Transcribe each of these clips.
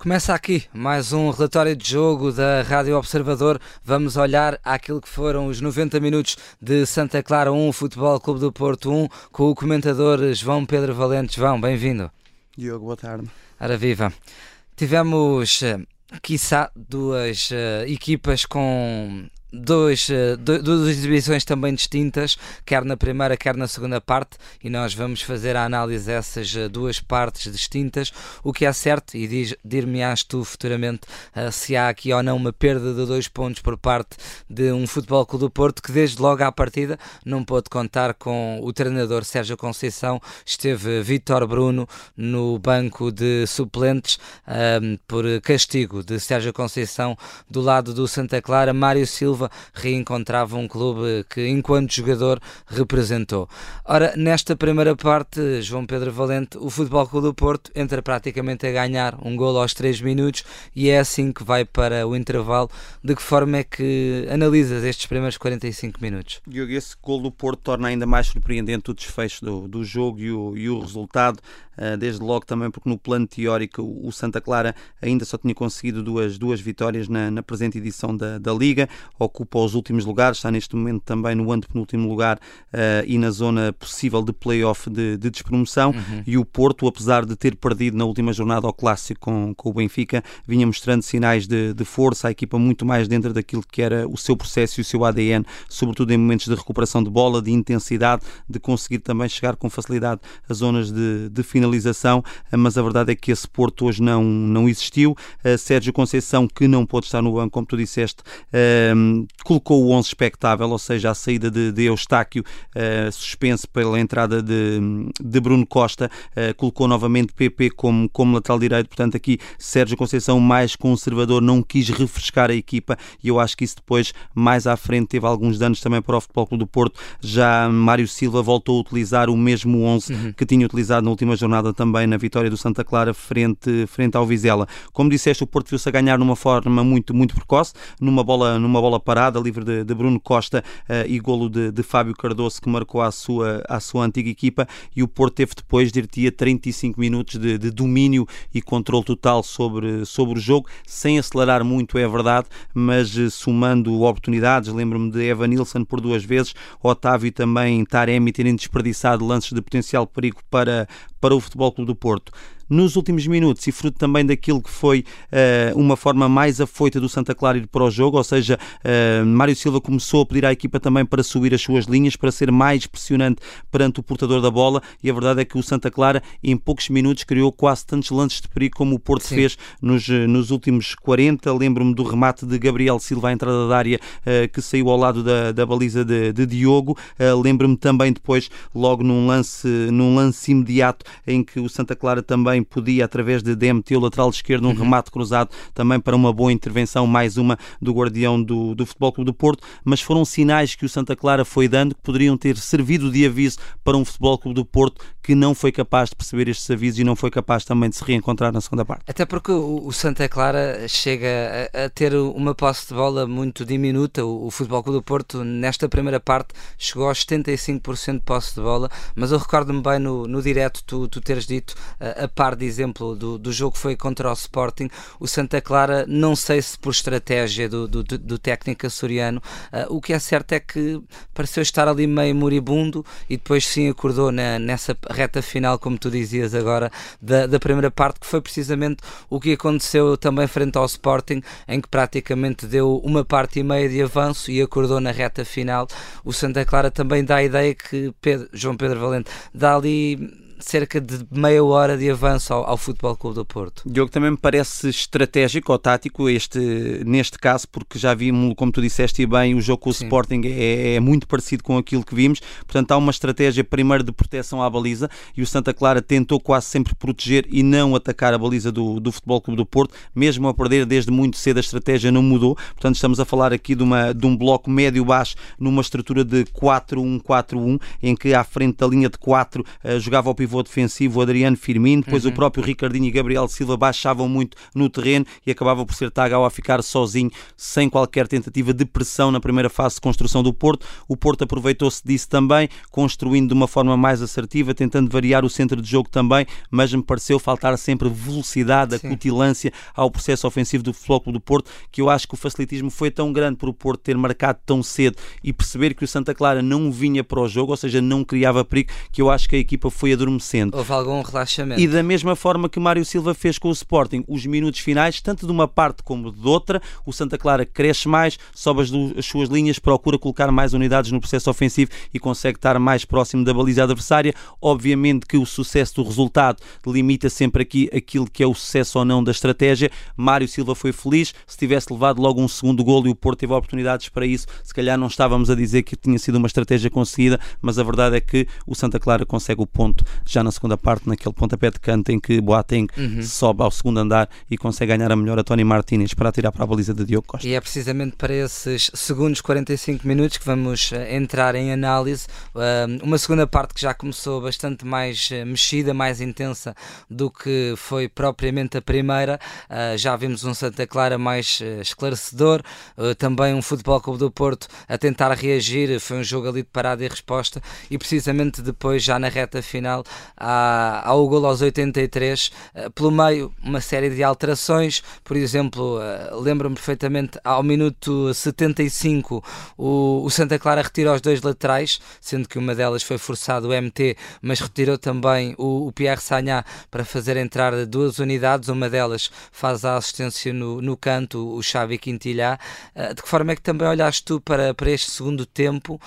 Começa aqui mais um relatório de jogo da Rádio Observador. Vamos olhar aquilo que foram os 90 minutos de Santa Clara 1, Futebol Clube do Porto 1, com o comentador João Pedro Valente. João, bem-vindo. Diogo, boa tarde. Ora viva. Tivemos, eh, quiçá, duas uh, equipas com dois, eh, duas exibições também distintas, quer na primeira, quer na segunda parte, e nós vamos fazer a análise dessas eh, duas partes distintas. O que é certo, e dir-me-ás tu futuramente uh, se há aqui ou não uma perda de dois pontos por parte de um Futebol Clube do Porto que, desde logo à partida, não pôde contar com o treinador Sérgio Conceição. Esteve Vítor Bruno no banco de suplentes por castigo de Sérgio Conceição do lado do Santa Clara. Mário Silva Silva reencontrava um clube que, enquanto jogador, representou. Ora, nesta primeira parte, João Pedro Valente, o Futebol Clube do Porto entra praticamente a ganhar um gol aos 3 minutos e é assim que vai para o intervalo. De que forma é que analisas estes primeiros 45 minutos? Diogo, esse gol do Porto torna ainda mais surpreendente o desfecho do, do jogo e o, e o resultado. Ah, desde logo também porque no plano teórico o Santa Clara ainda só tinha conseguido duas, duas vitórias na, na presente edição da, da Liga, ocupa os últimos lugares, está neste momento também no antepenúltimo lugar uh, e na zona possível de play-off de, de despromoção uhum. e o Porto, apesar de ter perdido na última jornada ao Clássico com, com o Benfica, vinha mostrando sinais de, de força, a equipa muito mais dentro daquilo que era o seu processo e o seu ADN, sobretudo em momentos de recuperação de bola, de intensidade, de conseguir também chegar com facilidade às zonas de, de finalização finalização, mas a verdade é que esse Porto hoje não, não existiu. Sérgio Conceição, que não pôde estar no banco, como tu disseste, ehm, colocou o 11 expectável, ou seja, a saída de, de Eustáquio, uh, suspense pela entrada de, de Bruno Costa, uh, colocou novamente PP como, como lateral direito, portanto aqui Sérgio Conceição mais conservador, não quis refrescar a equipa e eu acho que isso depois, mais à frente, teve alguns danos também para o Futebol Clube do Porto, já Mário Silva voltou a utilizar o mesmo 11 uhum. que tinha utilizado na última jornada jornada também na vitória do Santa Clara frente, frente ao Vizela. Como disseste, o Porto viu-se a ganhar numa forma muito, muito precoce, numa bola, numa bola parada, livre de, de Bruno Costa uh, e golo de, de Fábio Cardoso, que marcou a sua, a sua antiga equipa, e o Porto teve depois, diria 35 minutos de, de domínio e controle total sobre, sobre o jogo, sem acelerar muito, é verdade, mas uh, somando oportunidades, lembro-me de Evan Nilsson por duas vezes, Otávio também Taremi terem desperdiçado lances de potencial perigo para, para o Futebol Clube do Porto nos últimos minutos e fruto também daquilo que foi uh, uma forma mais afoita do Santa Clara ir para o jogo, ou seja, uh, Mário Silva começou a pedir à equipa também para subir as suas linhas, para ser mais pressionante perante o portador da bola e a verdade é que o Santa Clara em poucos minutos criou quase tantos lances de perigo como o Porto Sim. fez nos, eh, nos últimos 40. Lembro-me do remate de Gabriel Silva à entrada da área uh, que saiu ao lado da, da baliza de, de Diogo. Lembro-me também depois, logo num lance, num lance imediato em que o Santa Clara também também podia, através de DMT, o lateral esquerdo, um uhum. remate cruzado também para uma boa intervenção, mais uma do guardião do, do Futebol Clube do Porto, mas foram sinais que o Santa Clara foi dando que poderiam ter servido de aviso para um Futebol Clube do Porto que não foi capaz de perceber estes avisos e não foi capaz também de se reencontrar na segunda parte. Até porque o, Santa Clara chega a, a, ter uma posse de bola muito diminuta, o, o Futebol Clube do Porto nesta primeira parte chegou aos 75% de posse de bola, mas eu recordo-me bem no, no direto tu, tu teres dito a, a parte de exemplo do, do jogo que foi contra o Sporting, o Santa Clara, não sei se por estratégia do, do, do técnico açoriano, uh, o que é certo é que pareceu estar ali meio moribundo e depois sim acordou na, nessa reta final, como tu dizias agora, da, da primeira parte, que foi precisamente o que aconteceu também frente ao Sporting, em que praticamente deu uma parte e meia de avanço e acordou na reta final. O Santa Clara também dá a ideia que Pedro, João Pedro Valente dá ali cerca de meia hora de avanço ao, ao Futebol Clube do Porto. Diogo, também me parece estratégico ou tático este, neste caso, porque já vimos, como tu disseste bem, o jogo com o Sim. Sporting é, é, muito parecido com aquilo que vimos, portanto há uma estratégia primeiro de proteção à baliza e o Santa Clara tentou quase sempre proteger e não atacar a baliza do, do Futebol Clube do Porto, mesmo a perder desde muito cedo a estratégia não mudou, portanto estamos a falar aqui de, uma, de um bloco médio-baixo numa estrutura de 4-1-4-1, em que à frente da linha de 4 uh, jogava o pivô pivô defensivo, Adriano Firmino, depois uhum. o próprio Ricardinho e Gabriel Silva baixavam muito no terreno e acabava por ser Tagau a ficar sozinho, sem qualquer tentativa de pressão na primeira fase de construção do Porto. O Porto aproveitou-se disso também, construindo de uma forma mais assertiva, tentando variar o centro de jogo também, mas me pareceu faltar sempre velocidade, acutilância ao processo ofensivo do Futebol do Porto, que eu acho que o facilitismo foi tão grande por o Porto ter marcado tão cedo e perceber que o Santa Clara não vinha para o jogo, ou seja, não criava perigo, que eu acho que a equipa foi adormecendo. Houve algum relaxamento. E da mesma forma que Mário Silva fez com o Sporting, os minutos finais, tanto de uma parte como de outra, o Santa Clara cresce mais, sobe as, as suas linhas, procura colocar mais unidades no processo ofensivo e consegue estar mais próximo da baliza adversária. Obviamente que o sucesso do resultado limita sempre aqui aquilo que é o sucesso ou não da estratégia. Mário Silva foi feliz, se tivesse levado logo um segundo golo e o Porto teve oportunidades para isso, se calhar não estávamos a dizer que tinha sido uma estratégia conseguida, mas a verdade é que o Santa Clara consegue o ponto já na segunda parte, naquele pontapé de canto em que Boateng uhum. sobe ao segundo andar e consegue ganhar a melhor a Tony Martínez para atirar para a baliza de Diogo Costa. E é precisamente para esses segundos 45 minutos que vamos eh, entrar em análise. Uma segunda parte que já começou bastante mais eh, mexida, mais intensa do que foi propriamente a primeira. Já vimos um Santa Clara mais eh, esclarecedor, também um Futebol Clube do Porto a tentar reagir. Foi um jogo ali de parada e resposta. E precisamente depois, já na reta final, ao gol aos 83, pelo meio, uma série de alterações. Por exemplo, lembro-me perfeitamente ao minuto 75 o, o Santa Clara retirou os dois laterais, sendo que uma delas foi forçado o MT, mas retirou também o, o Pierre Sagná para fazer entrar duas unidades, uma delas faz a assistência no, no canto, o Xavi Quintilhá. Uh, de que forma é que também olhaste tu para, para este segundo tempo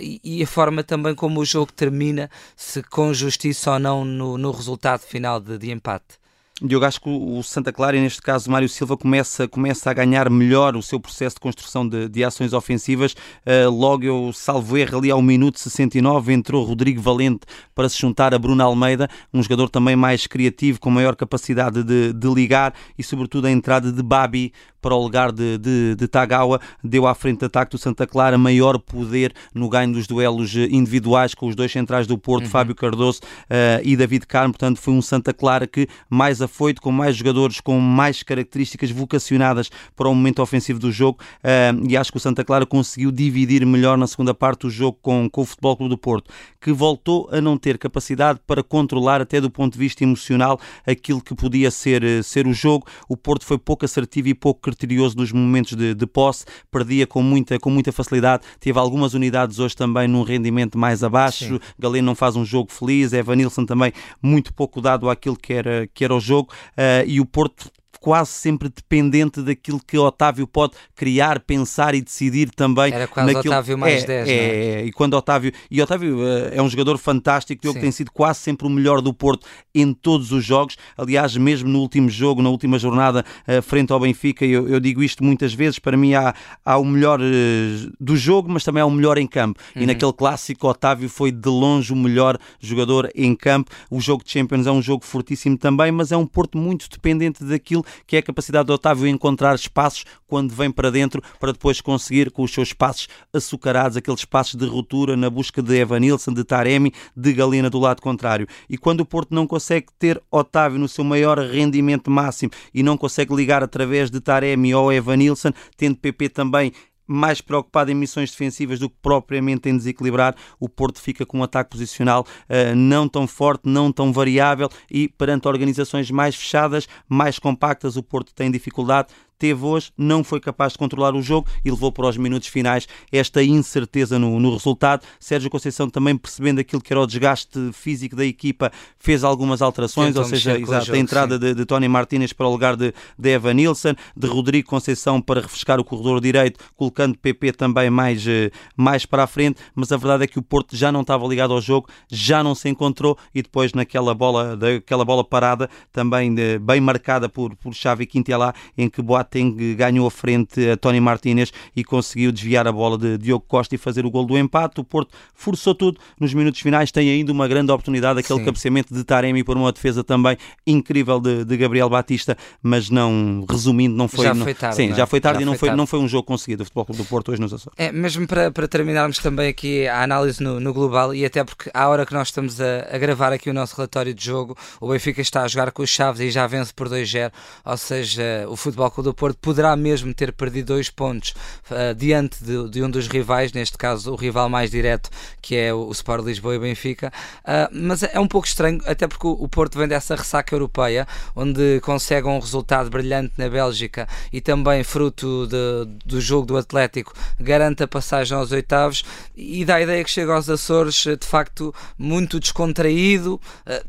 e, e, a forma também como o jogo termina, se com justiça ou não no, no resultado final de, de empate? Diogo, acho que o Santa Clara, e neste caso Mário Silva, começa, começa a ganhar melhor o seu processo de construção de, de ações ofensivas. Uh, logo, eu salvo erro, ali ao minuto 69, entrou Rodrigo Valente para se juntar a Bruno Almeida, um jogador também mais criativo, com maior capacidade de, de ligar e, sobretudo, a entrada de Babi para o lugar de, de, de, Tagawa deu à frente de ataque do Santa Clara maior poder no ganho dos duelos individuais com os dois centrais do Porto, uhum. Fábio Cardoso uh, e David Carmo. Portanto, foi um Santa Clara que mais afoito, com mais jogadores, com mais características vocacionadas para o momento ofensivo do jogo. Uh, e acho que o Santa Clara conseguiu dividir melhor na segunda parte o jogo com, com o Futebol Clube do Porto, que voltou a não ter capacidade para controlar, até do ponto de vista emocional, aquilo que podia ser, eh, ser o jogo. O Porto foi pouco assertivo e pouco criterioso nos momentos de, de posse, perdia com muita, com muita facilidade. Teve algumas unidades hoje também num rendimento mais abaixo. Sim. Galeno não faz um jogo feliz, Evanilson também muito pouco dado àquilo que era, que era o jogo. Uh, e o Porto quase sempre dependente daquilo que Otávio pode criar, pensar e decidir também. Era quase naquilo... Otávio mais é, 10, é, é? é, e quando Otávio. E Otávio uh, é um jogador fantástico, que tem sido quase sempre o melhor do Porto em todos os jogos. Aliás, mesmo no último jogo, na última jornada, uh, frente ao Benfica, eu, eu, digo isto muitas vezes: para mim há, há o melhor uh, do jogo, mas também há o melhor em campo. Uhum. E naquele clássico, Otávio foi de longe o melhor jogador em campo. O jogo de Champions é um jogo fortíssimo também, mas é um Porto muito dependente daquilo que é a capacidade do Otávio encontrar espaços quando vem para dentro para depois conseguir com os seus passos açucarados, aqueles passos de ruptura na busca de Evanilson, de Taremi, de Galina do lado contrário. E quando o Porto não consegue ter Otávio no seu maior rendimento máximo e não consegue ligar através de Taremi ou Evanilson, tendo PP também mais preocupado em missões defensivas do que propriamente em desequilibrar, o Porto fica com um ataque posicional uh, não tão forte, não tão variável e perante organizações mais fechadas, mais compactas, o Porto tem dificuldade teve hoje, não foi capaz de controlar o jogo e levou para os minutos finais esta incerteza no, no resultado. Sérgio Conceição também percebendo aquilo que era o desgaste físico da equipa, fez algumas alterações, Tentam ou seja, exato, jogo, a entrada de, de, Tony Martínez para o lugar de, de Evan Nilsson, de Rodrigo Conceição para refrescar o corredor direito, colocando PP também mais, eh, mais para a frente, mas a verdade é que o Porto já não estava ligado ao jogo, já não se encontrou e depois naquela bola, daquela bola parada, também de, bem marcada por, por Xavi Quintelá, em que Boa Boateng ganhou a frente a Tony Martínez e conseguiu desviar a bola de Diogo Costa e fazer o gol do empate. O Porto forçou tudo nos minutos finais, tem ainda uma grande oportunidade, aquele Sim. cabeceamento de Taremi por uma defesa também incrível de, de Gabriel Batista, mas não, resumindo, não foi... Já foi tarde. Sim, não é? já foi tarde já e não foi, tarde. não foi um jogo conseguido do Futebol Clube do Porto hoje nos Açores. É, mesmo para, para terminarmos também aqui a análise no, no global e até porque à hora que nós estamos a, a, gravar aqui o nosso relatório de jogo, o Benfica está a jogar com os Chaves e já vence por 2-0, ou seja, o Futebol Clube do Porto poderá mesmo ter perdido dois pontos uh, diante de, de, um dos rivais, neste caso o rival mais direto, que é o, o Sport Lisboa e Benfica, uh, mas é um pouco estranho, até porque o, Porto vem dessa ressaca europeia, onde consegue um resultado brilhante na Bélgica e também fruto de, do jogo do Atlético, garante a passagem aos oitavos e dá a ideia que chega aos Açores de facto muito descontraído,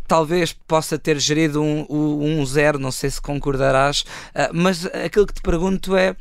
talvez possa ter gerido um, um, um zero, não sei se concordarás, mas aquilo que te pergunto é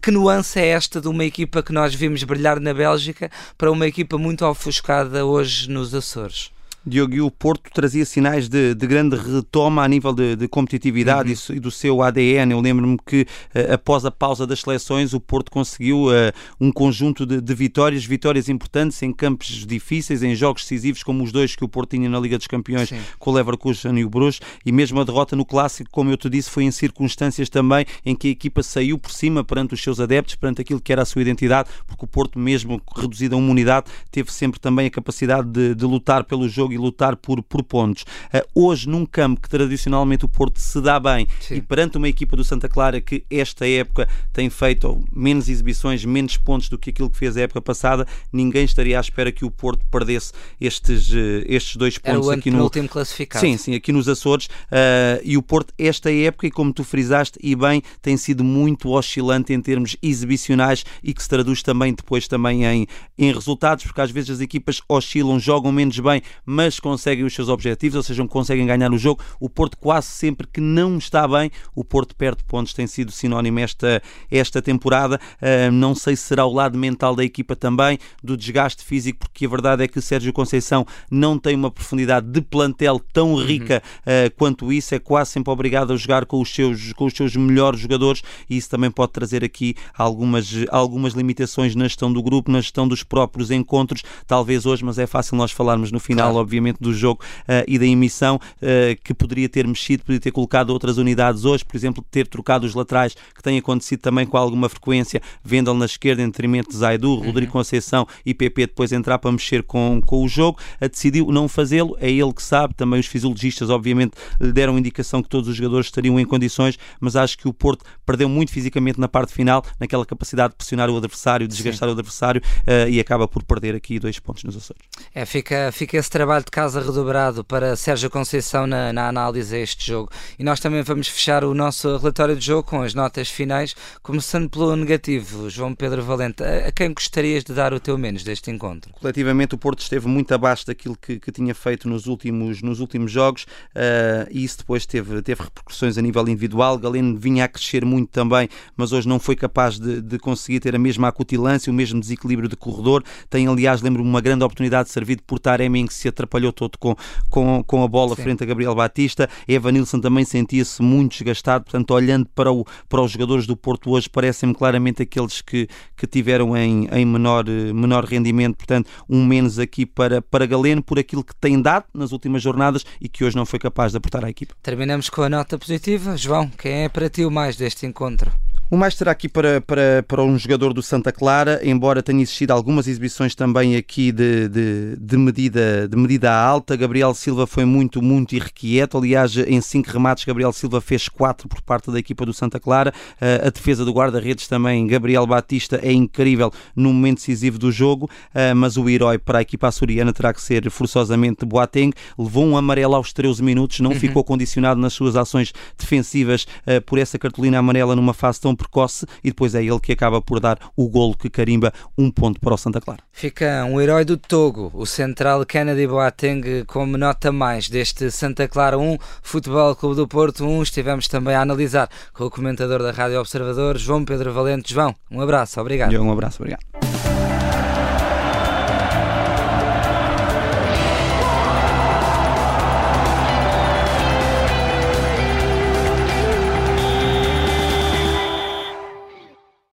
que nuance é esta de uma equipa que nós vimos brilhar na Bélgica para uma equipa muito ofuscada hoje nos Açores? Diogo, e o Porto trazia sinais de, de grande retoma a nível de, de competitividade uhum. e, do seu ADN. Eu lembro-me que uh, após a pausa das seleções o Porto conseguiu uh, um conjunto de, de, vitórias, vitórias importantes em campos difíceis, em jogos decisivos como os dois que o Porto tinha na Liga dos Campeões Sim. com o Leverkusen e o Bruges e mesmo a derrota no Clássico, como eu te disse, foi em circunstâncias também em que a equipa saiu por cima perante os seus adeptos, perante aquilo que era a sua identidade, porque o Porto mesmo reduzido a uma unidade teve sempre também a capacidade de, de lutar pelo jogo e lutar por, por pontos. Uh, hoje, num campo que tradicionalmente o Porto se dá bem Sim. e perante uma equipa do Santa Clara que esta época tem feito menos exibições, menos pontos do que aquilo que fez a época passada, ninguém estaria à espera que o Porto perdesse estes, uh, estes dois pontos aqui no último classificado. Sim, sim, aqui nos Açores. Uh, e o Porto, esta época, e como tu frisaste, e bem, tem sido muito oscilante em termos exibicionais e que se traduz também depois também em, em resultados, porque às vezes as equipas oscilam, jogam menos bem, mas mas conseguem os seus objetivos, ou seja, conseguem ganhar o jogo. O Porto quase sempre que não está bem, o Porto perde pontos, tem sido sinónimo esta, esta temporada. Uh, não sei se será o lado mental da equipa também, do desgaste físico, porque a verdade é que Sérgio Conceição não tem uma profundidade de plantel tão uhum. rica uh, quanto isso, é quase sempre obrigado a jogar com os seus, com os seus melhores jogadores e isso também pode trazer aqui algumas, algumas limitações na gestão do grupo, na gestão dos próprios encontros, talvez hoje, mas é fácil nós falarmos no final, claro. obviamente obviamente, do jogo uh, e da emissão, uh, que poderia ter mexido, poderia ter colocado outras unidades hoje, por exemplo, ter trocado os laterais, que tem acontecido também com alguma frequência, Vendel na esquerda em detrimento de Zaidu, uhum. Rodrigo Conceição e PP depois entrar para mexer com, com o jogo, uh, decidiu não fazê-lo, é ele que sabe, também os fisiologistas obviamente lhe deram indicação que todos os jogadores estariam em condições, mas acho que o Porto perdeu muito fisicamente na parte final, naquela capacidade de pressionar o adversário, de desgastar Sim. o adversário e acaba por perder aqui dois pontos nos Açores. É, fica, fica esse trabalho de casa redobrado para Sérgio Conceição na, na análise a este jogo. E nós também vamos fechar o nosso relatório de jogo com as notas finais, começando pelo negativo. João Pedro Valente, a, a quem gostarias de dar o teu menos deste encontro? Coletivamente, o Porto esteve muito abaixo daquilo que, que tinha feito nos últimos, nos últimos jogos uh, e isso depois teve, teve repercussões a nível individual. Galeno vinha a crescer muito também, mas hoje não foi capaz de, de conseguir ter a mesma acutilância, o mesmo desequilíbrio de corredor. Tem, aliás, lembro-me uma grande oportunidade de servir por Taremi em que se atrapalhou todo com, com, com a bola Sim. frente a Gabriel Batista. Evanilson também sentia-se muito desgastado, portanto, olhando para, o, para os jogadores do Porto hoje, parecem-me claramente aqueles que, que tiveram em, em menor, menor rendimento, portanto, um menos aqui para, para Galeno por aquilo que tem dado nas últimas jornadas e que hoje não foi capaz de aportar à equipa. Terminamos com a nota positiva. João, quem é para ti o mais deste encontro? O mais terá aqui para, para, para um jogador do Santa Clara, embora tenha existido algumas exibições também aqui de, de, de, medida, de medida alta. Gabriel Silva foi muito, muito irrequieto. Aliás, em cinco remates, Gabriel Silva fez quatro por parte da equipa do Santa Clara. Eh, a defesa do guarda-redes também, Gabriel Batista, é incrível no momento decisivo do jogo, eh, mas o herói para a equipa açoriana terá que ser forçosamente Boateng. Levou um amarelo aos 13 minutos, não uhum. ficou condicionado nas suas ações defensivas eh, por essa cartolina amarela numa fase tão precoce e depois é ele que acaba por dar o golo que carimba um ponto para o Santa Clara. Fica um herói do Togo, o central Kennedy Boateng, como nota mais deste Santa Clara 1, Futebol Clube do Porto 1. Estivemos também a analisar com o comentador da Rádio Observador, João Pedro Valente. João, um abraço, obrigado. Um abraço, obrigado.